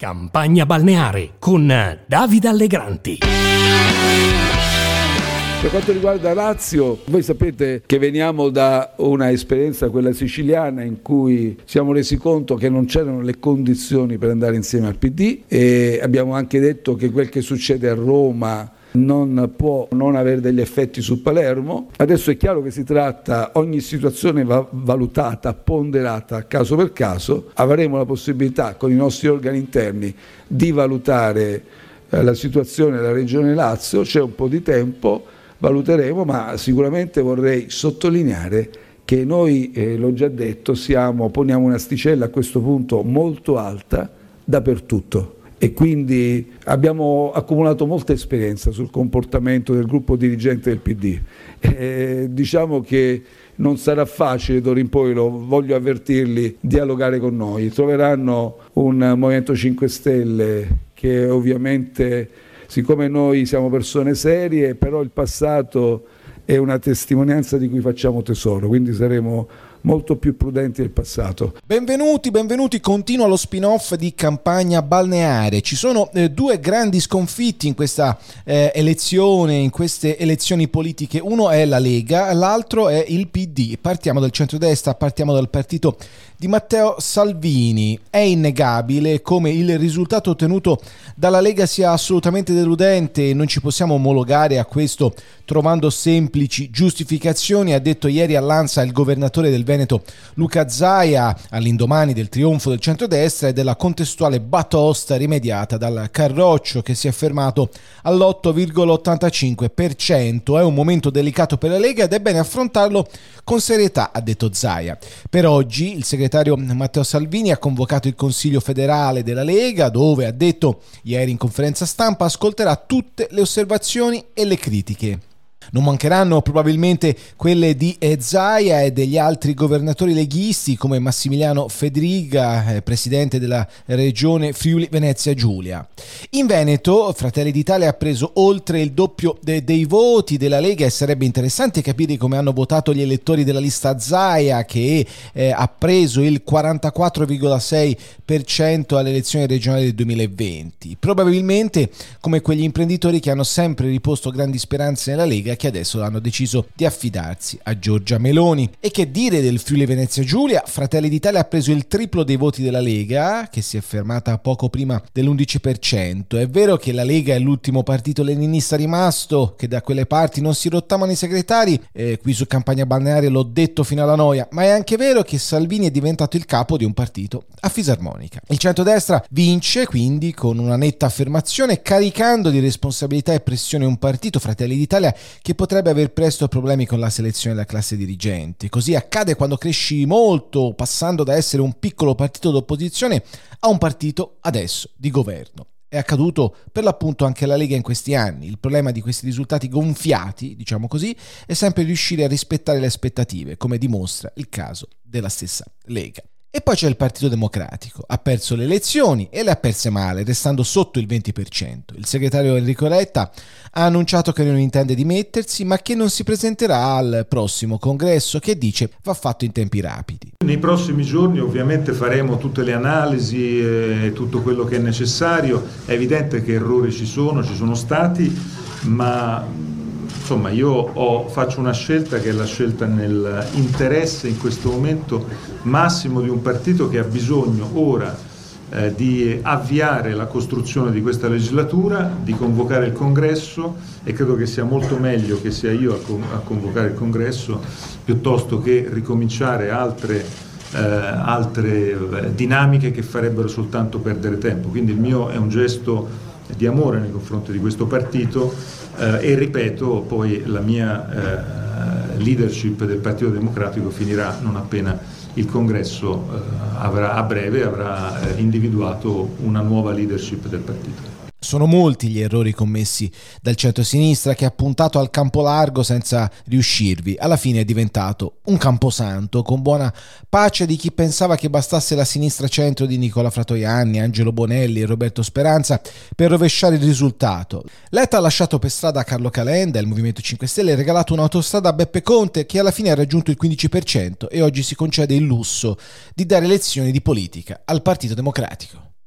Campagna balneare con Davide Allegranti. Per quanto riguarda Lazio, voi sapete che veniamo da una esperienza, quella siciliana, in cui siamo resi conto che non c'erano le condizioni per andare insieme al PD e abbiamo anche detto che quel che succede a Roma non può non avere degli effetti su Palermo. Adesso è chiaro che si tratta, ogni situazione va valutata, ponderata caso per caso, avremo la possibilità con i nostri organi interni di valutare eh, la situazione della Regione Lazio, c'è un po' di tempo, valuteremo, ma sicuramente vorrei sottolineare che noi, eh, l'ho già detto, siamo, poniamo un'asticella a questo punto molto alta dappertutto e quindi abbiamo accumulato molta esperienza sul comportamento del gruppo dirigente del PD. E diciamo che non sarà facile d'ora in poi, lo voglio avvertirli, dialogare con noi. Troveranno un Movimento 5 Stelle che ovviamente, siccome noi siamo persone serie, però il passato è una testimonianza di cui facciamo tesoro, quindi saremo molto più prudenti del passato. Benvenuti, benvenuti, continua lo spin-off di campagna balneare. Ci sono eh, due grandi sconfitti in questa eh, elezione, in queste elezioni politiche. Uno è la Lega, l'altro è il PD. Partiamo dal centrodestra, partiamo dal partito di Matteo Salvini. È innegabile come il risultato ottenuto dalla Lega sia assolutamente deludente non ci possiamo omologare a questo trovando semplici giustificazioni, ha detto ieri all'Ansa il governatore del Veneto Luca Zaia all'indomani del trionfo del centrodestra e della contestuale batosta rimediata dal Carroccio che si è fermato all'8,85%. È un momento delicato per la Lega ed è bene affrontarlo con serietà, ha detto Zaia. Per oggi il segretario Matteo Salvini ha convocato il Consiglio federale della Lega dove ha detto ieri in conferenza stampa ascolterà tutte le osservazioni e le critiche. Non mancheranno probabilmente quelle di Zaia e degli altri governatori leghisti come Massimiliano Federiga, eh, presidente della regione Friuli Venezia Giulia. In Veneto Fratelli d'Italia ha preso oltre il doppio de- dei voti della Lega e sarebbe interessante capire come hanno votato gli elettori della lista Zaia che eh, ha preso il 44,6% alle elezioni regionali del 2020. Probabilmente come quegli imprenditori che hanno sempre riposto grandi speranze nella Lega che adesso hanno deciso di affidarsi a Giorgia Meloni. E che dire del Friuli Venezia Giulia? Fratelli d'Italia ha preso il triplo dei voti della Lega, che si è fermata poco prima dell'11%. È vero che la Lega è l'ultimo partito leninista rimasto, che da quelle parti non si rottavano i segretari, eh, qui su campagna balneare l'ho detto fino alla noia, ma è anche vero che Salvini è diventato il capo di un partito a fisarmonica. Il centrodestra vince quindi con una netta affermazione, caricando di responsabilità e pressione un partito, Fratelli d'Italia, che potrebbe aver presto problemi con la selezione della classe dirigente. Così accade quando cresci molto, passando da essere un piccolo partito d'opposizione a un partito adesso di governo. È accaduto per l'appunto anche alla Lega in questi anni. Il problema di questi risultati gonfiati, diciamo così, è sempre riuscire a rispettare le aspettative, come dimostra il caso della stessa Lega. E poi c'è il Partito Democratico, ha perso le elezioni e le ha perse male, restando sotto il 20%. Il segretario Enrico Letta ha annunciato che non intende dimettersi, ma che non si presenterà al prossimo congresso che dice va fatto in tempi rapidi. Nei prossimi giorni ovviamente faremo tutte le analisi e tutto quello che è necessario. È evidente che errori ci sono, ci sono stati, ma insomma io ho, faccio una scelta che è la scelta nell'interesse in questo momento massimo di un partito che ha bisogno ora eh, di avviare la costruzione di questa legislatura, di convocare il congresso e credo che sia molto meglio che sia io a, con, a convocare il congresso piuttosto che ricominciare altre, eh, altre eh, dinamiche che farebbero soltanto perdere tempo. Quindi il mio è un gesto di amore nei confronti di questo partito eh, e ripeto poi la mia eh, leadership del Partito Democratico finirà non appena il congresso eh, avrà, a breve avrà eh, individuato una nuova leadership del partito. Sono molti gli errori commessi dal centro-sinistra che ha puntato al campo largo senza riuscirvi. Alla fine è diventato un camposanto, con buona pace di chi pensava che bastasse la sinistra centro di Nicola Fratoianni, Angelo Bonelli e Roberto Speranza per rovesciare il risultato. Letta ha lasciato per strada Carlo Calenda, il Movimento 5 Stelle, e regalato un'autostrada a Beppe Conte che alla fine ha raggiunto il 15% e oggi si concede il lusso di dare lezioni di politica al Partito Democratico.